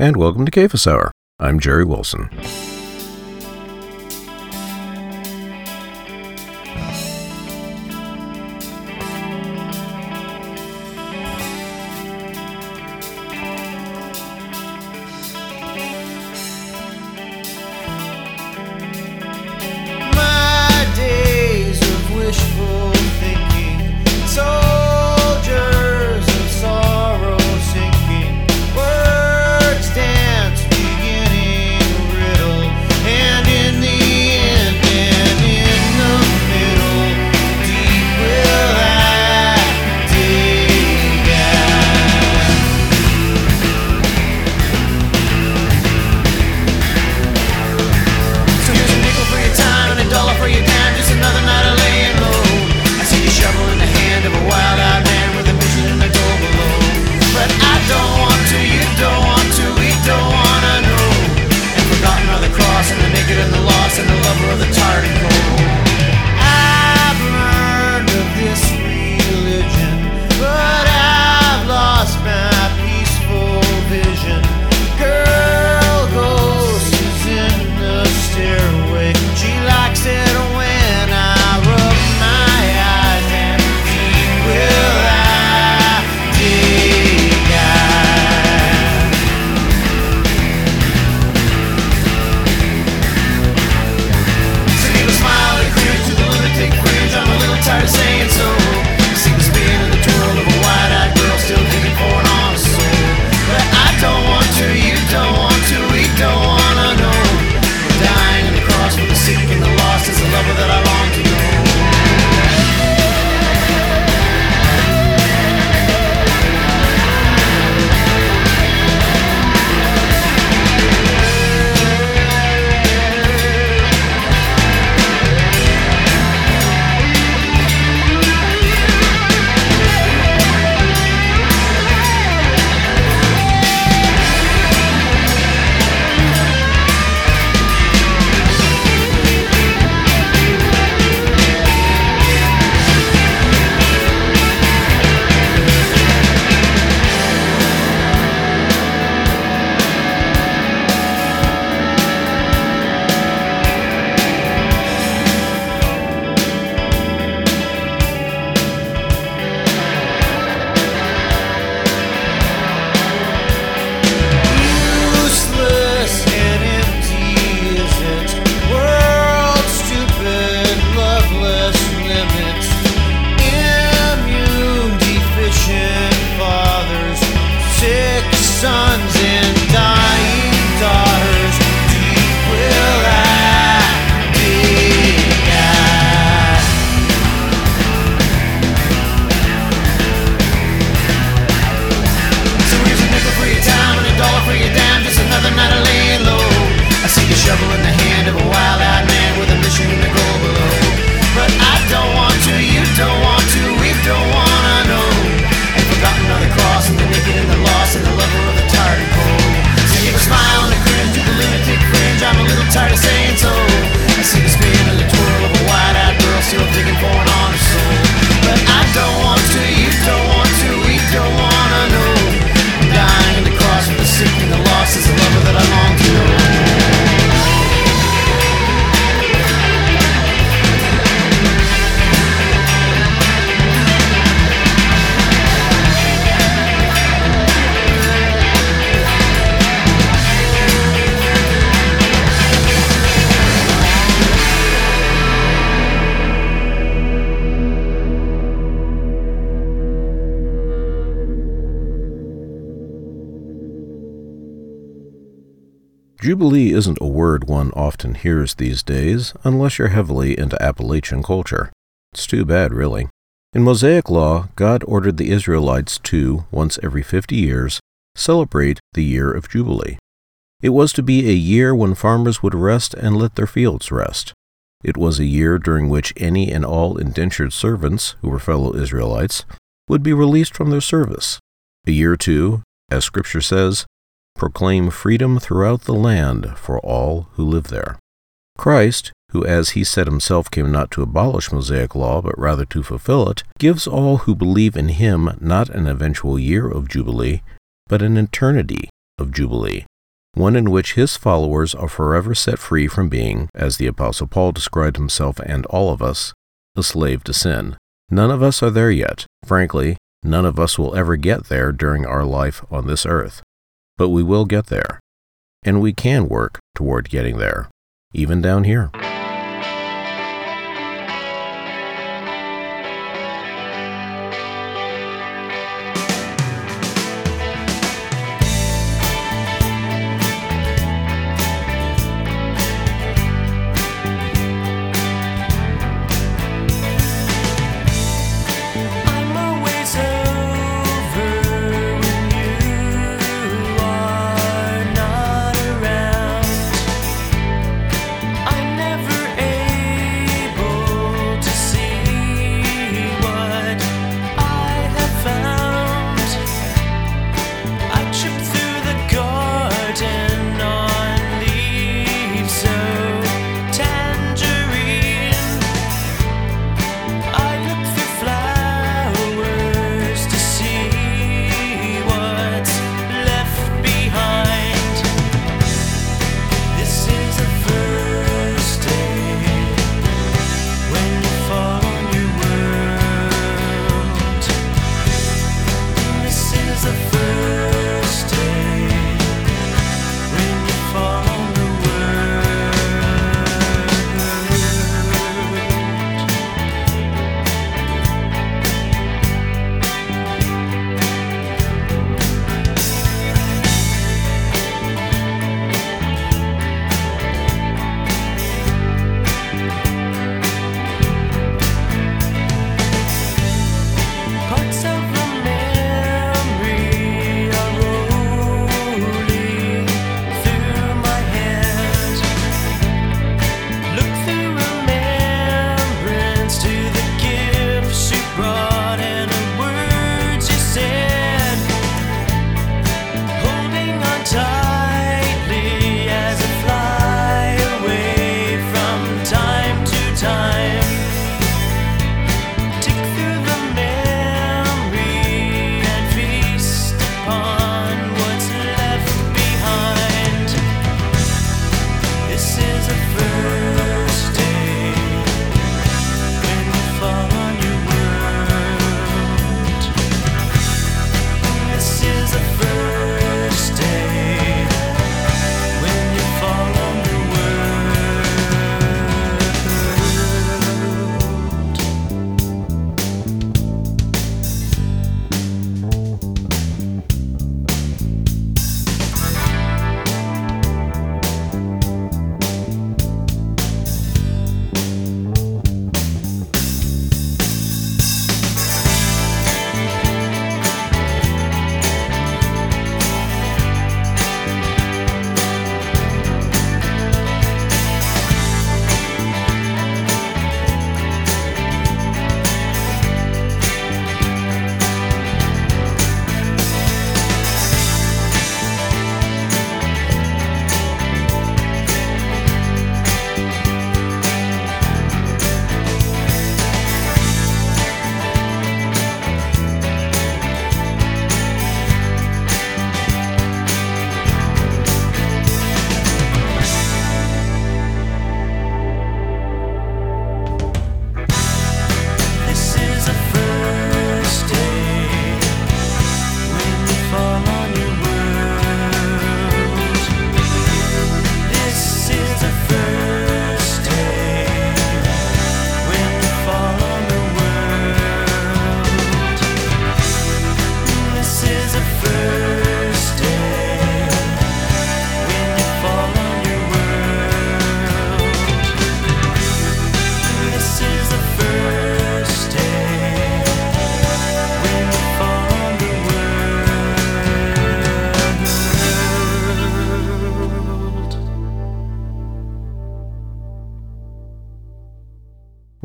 and welcome to Cephas Hour. I'm Jerry Wilson. Jubilee isn't a word one often hears these days unless you're heavily into Appalachian culture. It's too bad, really. In Mosaic law, God ordered the Israelites to, once every fifty years, celebrate the year of Jubilee. It was to be a year when farmers would rest and let their fields rest. It was a year during which any and all indentured servants, who were fellow Israelites, would be released from their service. A year too, as Scripture says, proclaim freedom throughout the land for all who live there. Christ, who as he said himself came not to abolish Mosaic law, but rather to fulfill it, gives all who believe in him not an eventual year of Jubilee, but an eternity of Jubilee, one in which his followers are forever set free from being, as the Apostle Paul described himself and all of us, a slave to sin. None of us are there yet. Frankly, none of us will ever get there during our life on this earth but we will get there. And we can work toward getting there, even down here.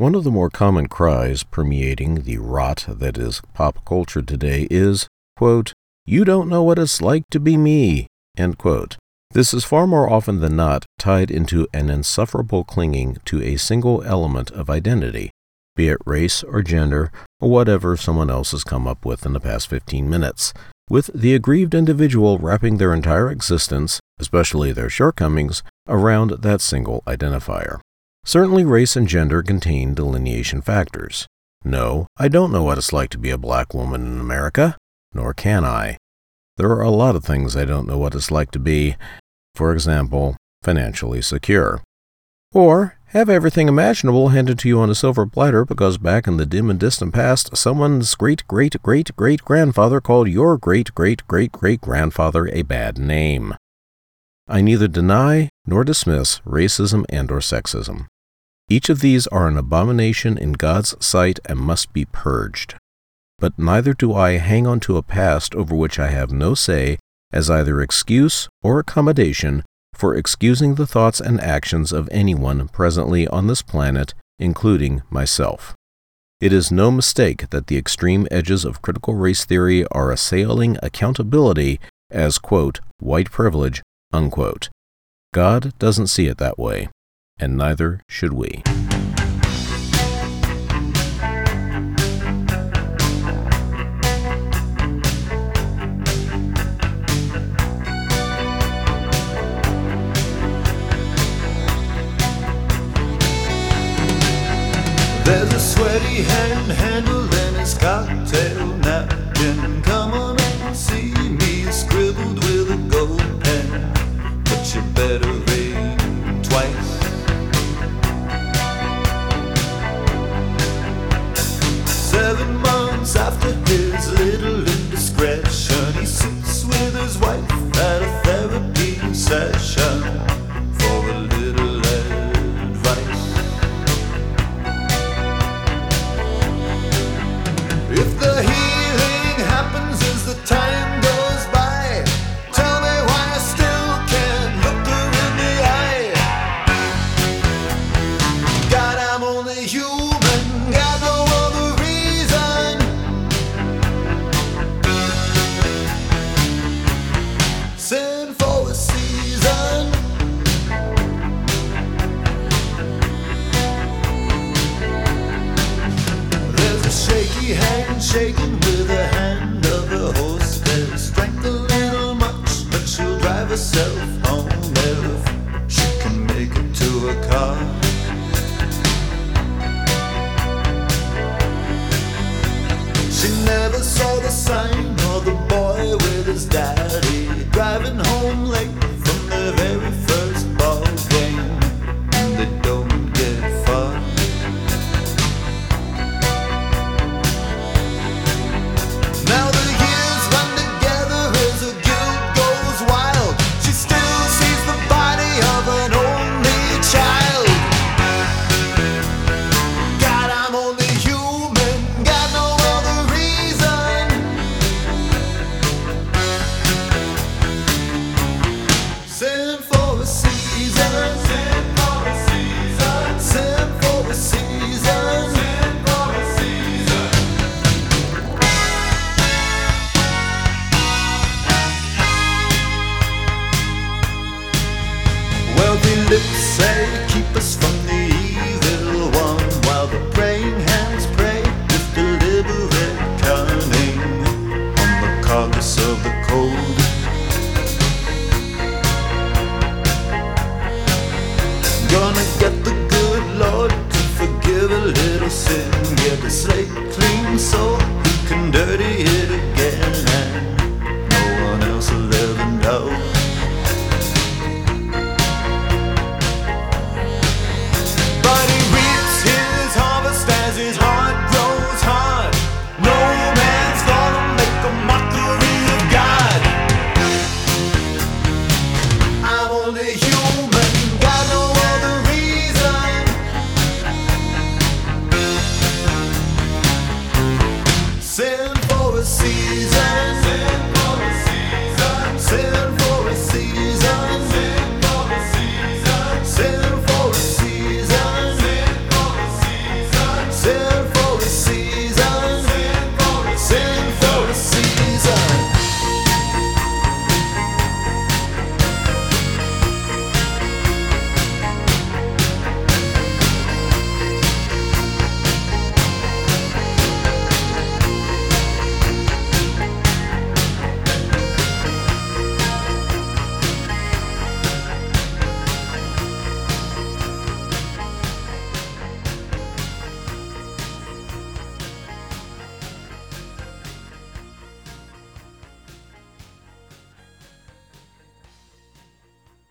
One of the more common cries permeating the rot that is pop culture today is, quote, you don't know what it's like to be me, end quote. This is far more often than not tied into an insufferable clinging to a single element of identity, be it race or gender or whatever someone else has come up with in the past 15 minutes, with the aggrieved individual wrapping their entire existence, especially their shortcomings, around that single identifier. Certainly, race and gender contain delineation factors. No, I don't know what it's like to be a black woman in America, nor can I. There are a lot of things I don't know what it's like to be, for example, financially secure. Or have everything imaginable handed to you on a silver platter because back in the dim and distant past, someone's great great great great grandfather called your great great great great grandfather a bad name. I neither deny nor dismiss racism and or sexism. Each of these are an abomination in God's sight and must be purged. But neither do I hang on to a past over which I have no say as either excuse or accommodation for excusing the thoughts and actions of anyone presently on this planet, including myself. It is no mistake that the extreme edges of critical race theory are assailing accountability as, quote, white privilege, unquote. God doesn't see it that way and neither should we. There's a sweaty hand handling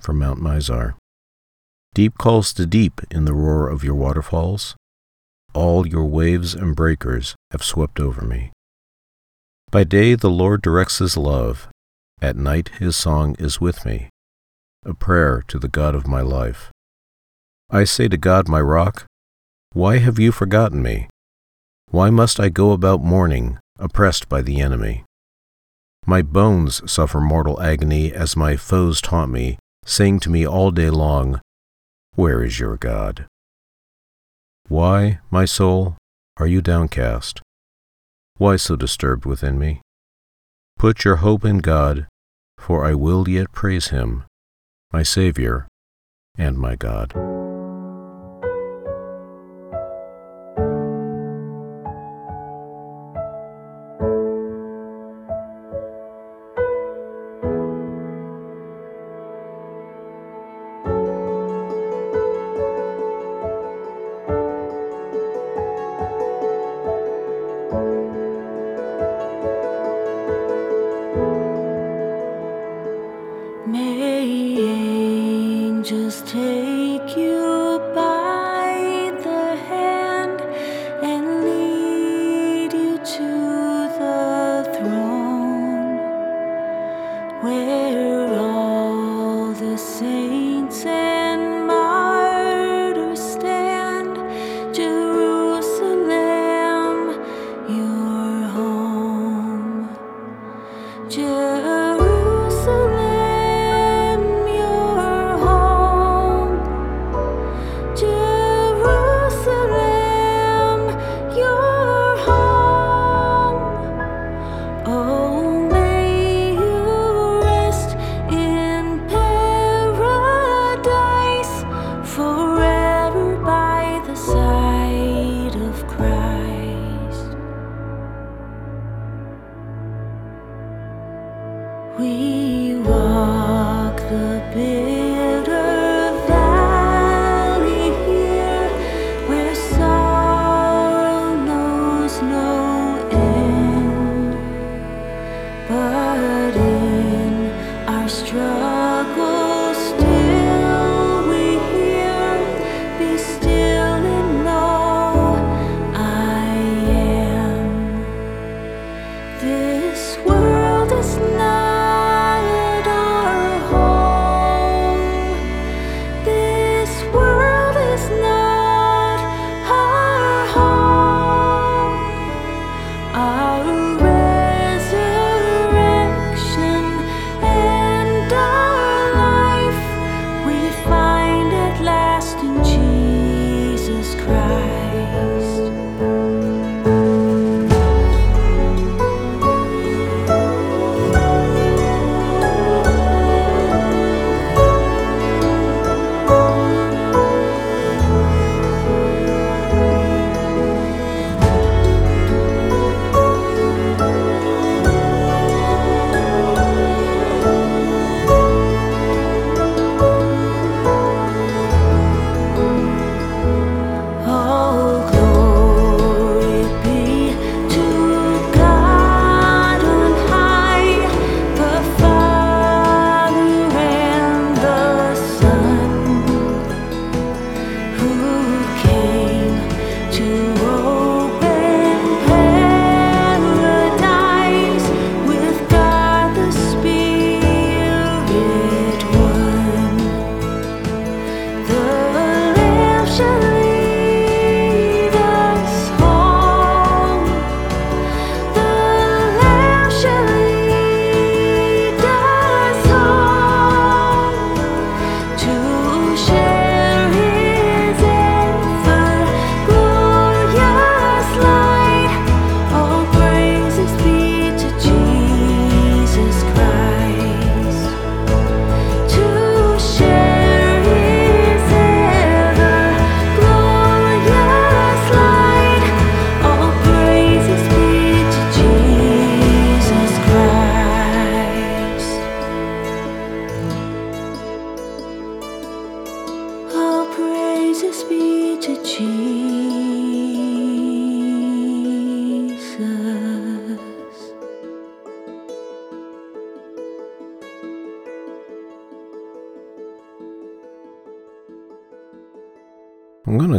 from Mount Mizar. Deep calls to deep in the roar of your waterfalls. All your waves and breakers have swept over me. By day the Lord directs his love, at night his song is with me, a prayer to the God of my life. I say to God, my rock, Why have you forgotten me? Why must I go about mourning, oppressed by the enemy? My bones suffer mortal agony as my foes taunt me, saying to me all day long, Where is your God? Why, my soul, are you downcast? Why so disturbed within me? Put your hope in God, for I will yet praise him, my Saviour and my God.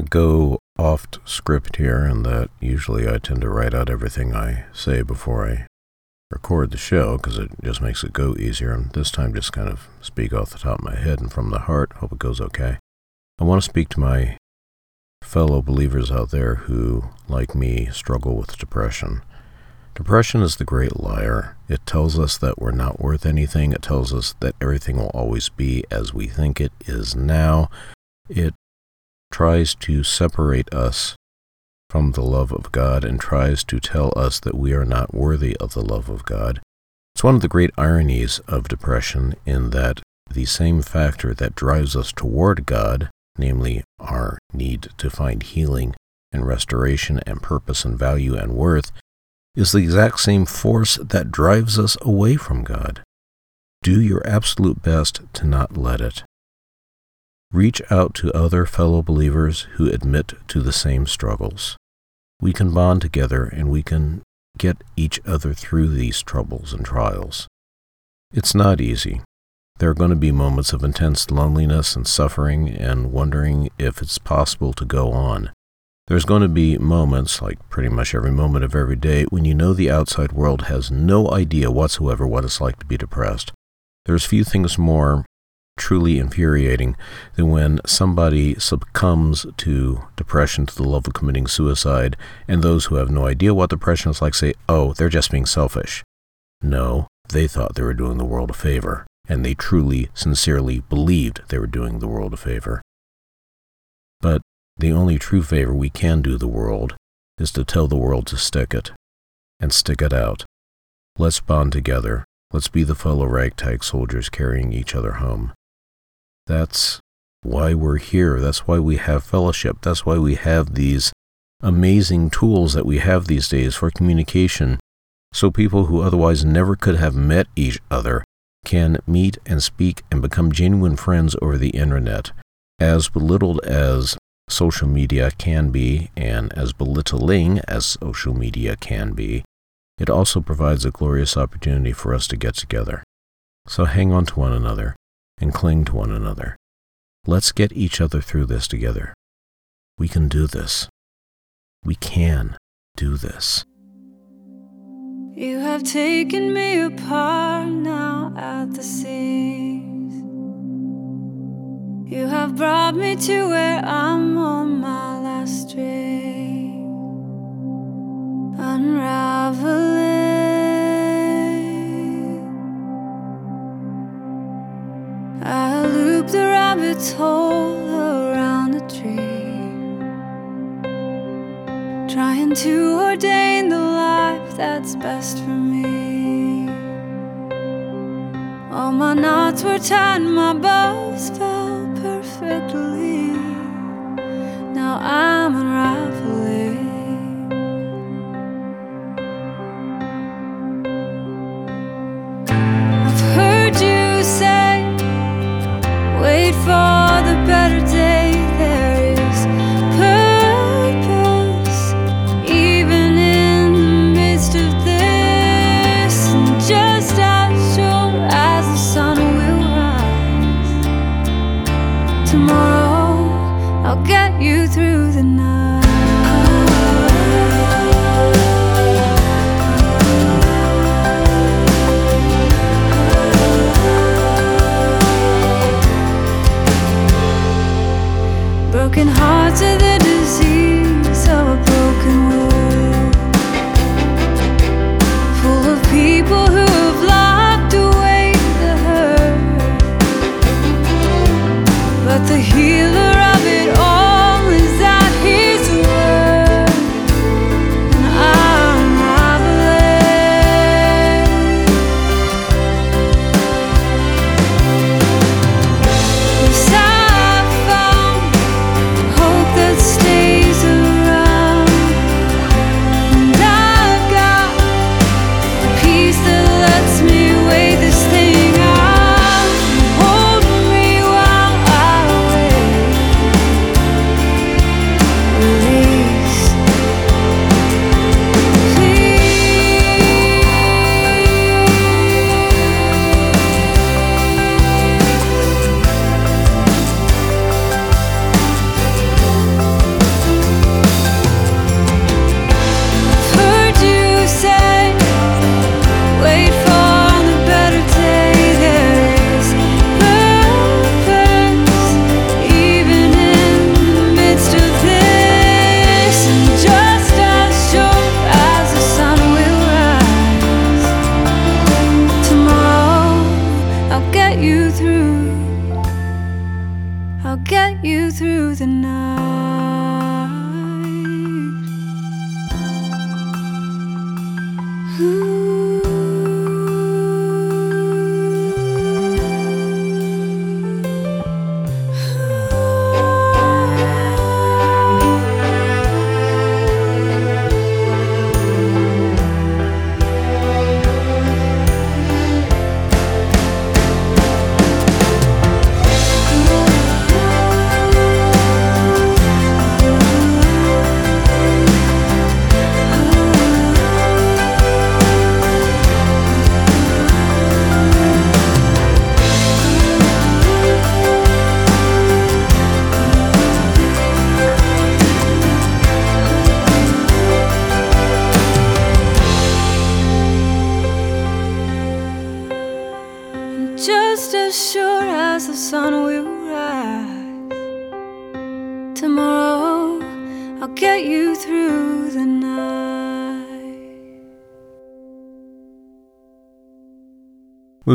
Go off script here, and that usually I tend to write out everything I say before I record the show because it just makes it go easier. And this time, just kind of speak off the top of my head and from the heart. Hope it goes okay. I want to speak to my fellow believers out there who, like me, struggle with depression. Depression is the great liar. It tells us that we're not worth anything. It tells us that everything will always be as we think it is now. It tries to separate us from the love of God and tries to tell us that we are not worthy of the love of God. It's one of the great ironies of depression in that the same factor that drives us toward God, namely our need to find healing and restoration and purpose and value and worth, is the exact same force that drives us away from God. Do your absolute best to not let it. Reach out to other fellow believers who admit to the same struggles. We can bond together and we can get each other through these troubles and trials. It's not easy. There are going to be moments of intense loneliness and suffering and wondering if it's possible to go on. There's going to be moments, like pretty much every moment of every day, when you know the outside world has no idea whatsoever what it's like to be depressed. There's few things more truly infuriating than when somebody succumbs to depression to the level of committing suicide, and those who have no idea what depression is like say, oh, they're just being selfish. No, they thought they were doing the world a favor, and they truly, sincerely believed they were doing the world a favor. But the only true favor we can do the world is to tell the world to stick it, and stick it out. Let's bond together. Let's be the fellow ragtag soldiers carrying each other home. That's why we're here. That's why we have fellowship. That's why we have these amazing tools that we have these days for communication. So people who otherwise never could have met each other can meet and speak and become genuine friends over the internet. As belittled as social media can be, and as belittling as social media can be, it also provides a glorious opportunity for us to get together. So hang on to one another and cling to one another. Let's get each other through this together. We can do this. We can do this. You have taken me apart now at the seams. You have brought me to where I'm on my last string, unraveling. I loop the rabbit's hole around a tree, trying to ordain the life that's best for me. All my knots were tied, my bows fell perfectly. Now I'm unraveling.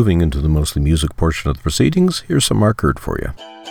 moving into the mostly music portion of the proceedings, here's some Mark Heard for you.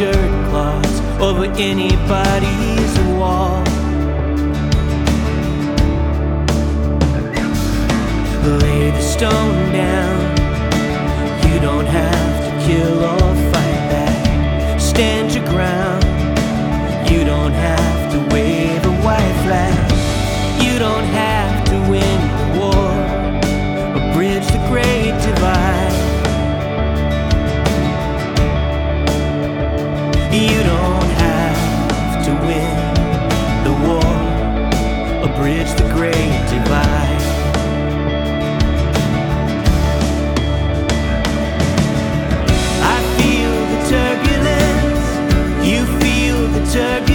dirt clods over anybody's wall. Lay the stone down. You don't have to kill or fight back. Stand your ground. You don't have to wave a white flag. You don't have to win. great divide. I feel the turbulence, you feel the turbulence.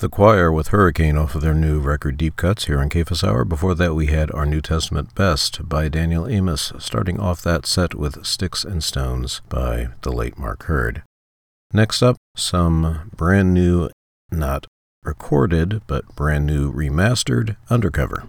The Choir with Hurricane off of their new record Deep Cuts here on Cephas Hour. Before that, we had Our New Testament Best by Daniel Amos, starting off that set with Sticks and Stones by the late Mark Heard. Next up, some brand new, not recorded, but brand new remastered. Undercover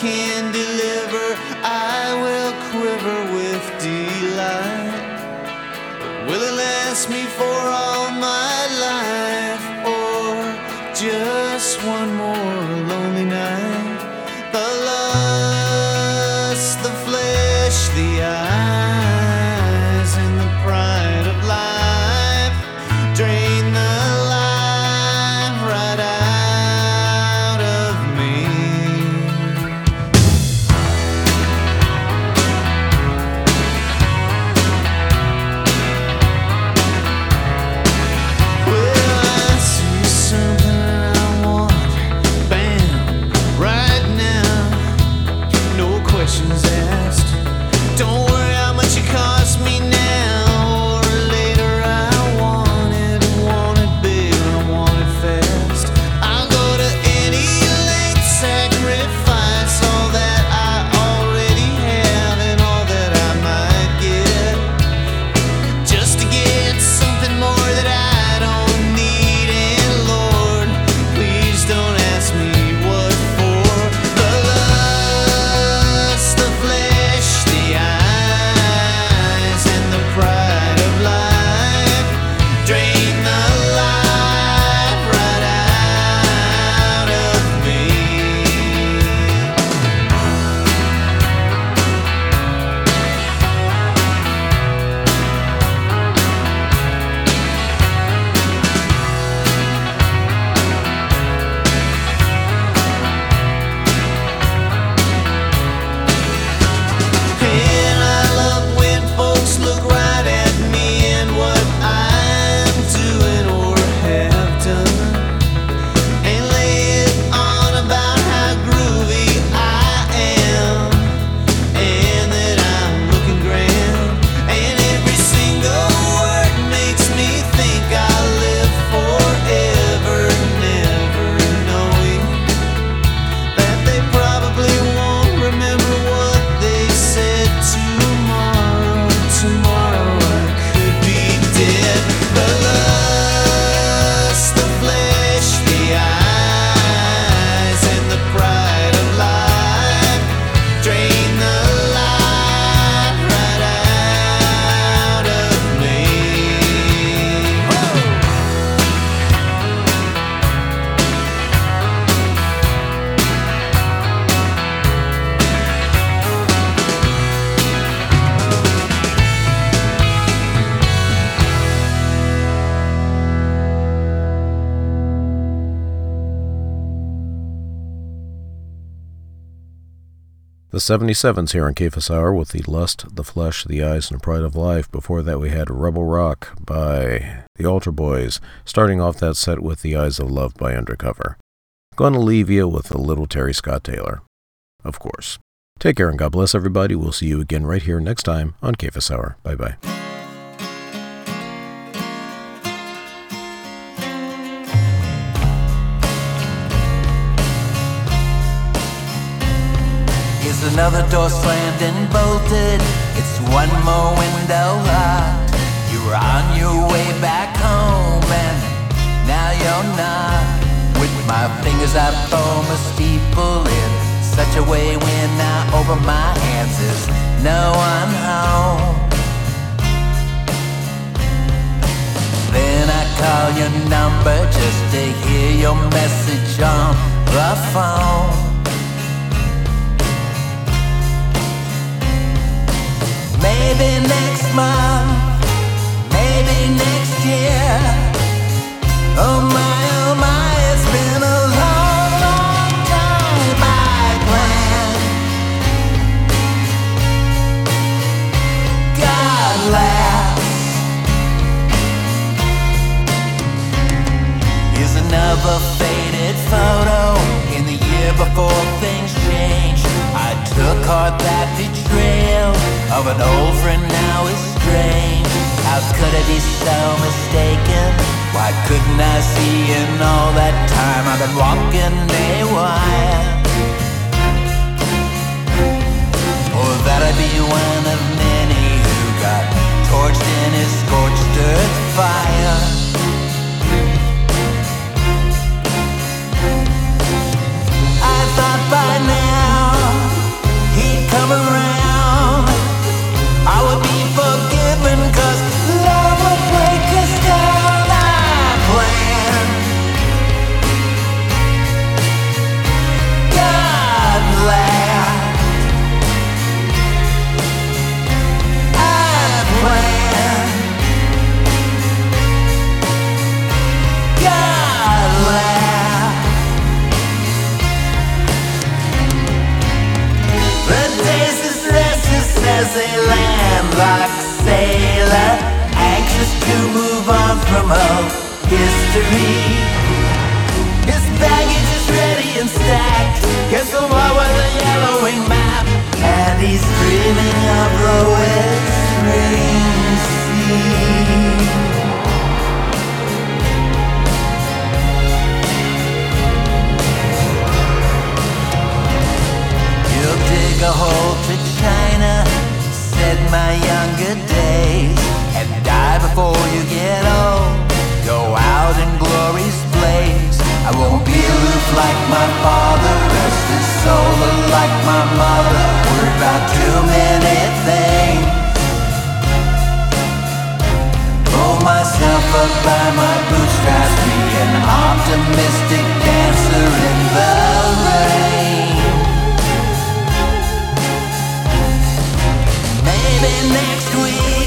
can deliver, 77s here in Cephas Hour with the Lust, the Flesh, the Eyes, and Pride of Life. Before that, we had Rebel Rock by the Altar Boys, starting off that set with The Eyes of Love by Undercover. Gonna leave you with a little Terry Scott Taylor. Of course. Take care and God bless everybody. We'll see you again right here next time on Cephas Hour. Bye bye. Another door slammed and bolted? It's one more window locked. You were on your way back home and now you're not. With my fingers I form a steeple in such a way when I open my hands is no one home. Then I call your number just to hear your message on the phone. Maybe next month, maybe next year. Oh my, oh my, it's been a long, long time. God laughs. Here's another faded photo in the year before things changed. I took that betrayal of an old friend now is strange. How could I be so mistaken? Why couldn't I see in all that time I've been walking a while. Or that I'd be one of many who got torched in his scorched earth fire. I thought by now he'd come as a landlocked sailor, anxious to move on from home history. His baggage is ready and stacked against the wall with a yellowing map, and he's dreaming of the whispering sea. A hole to forget my younger days and die before you get old. Go out in glory's blaze. I won't be aloof like my father, rest his soul like my mother. Worry about too many things. Pull myself up by my bootstraps, be an optimistic dancer in the rain. baby next week.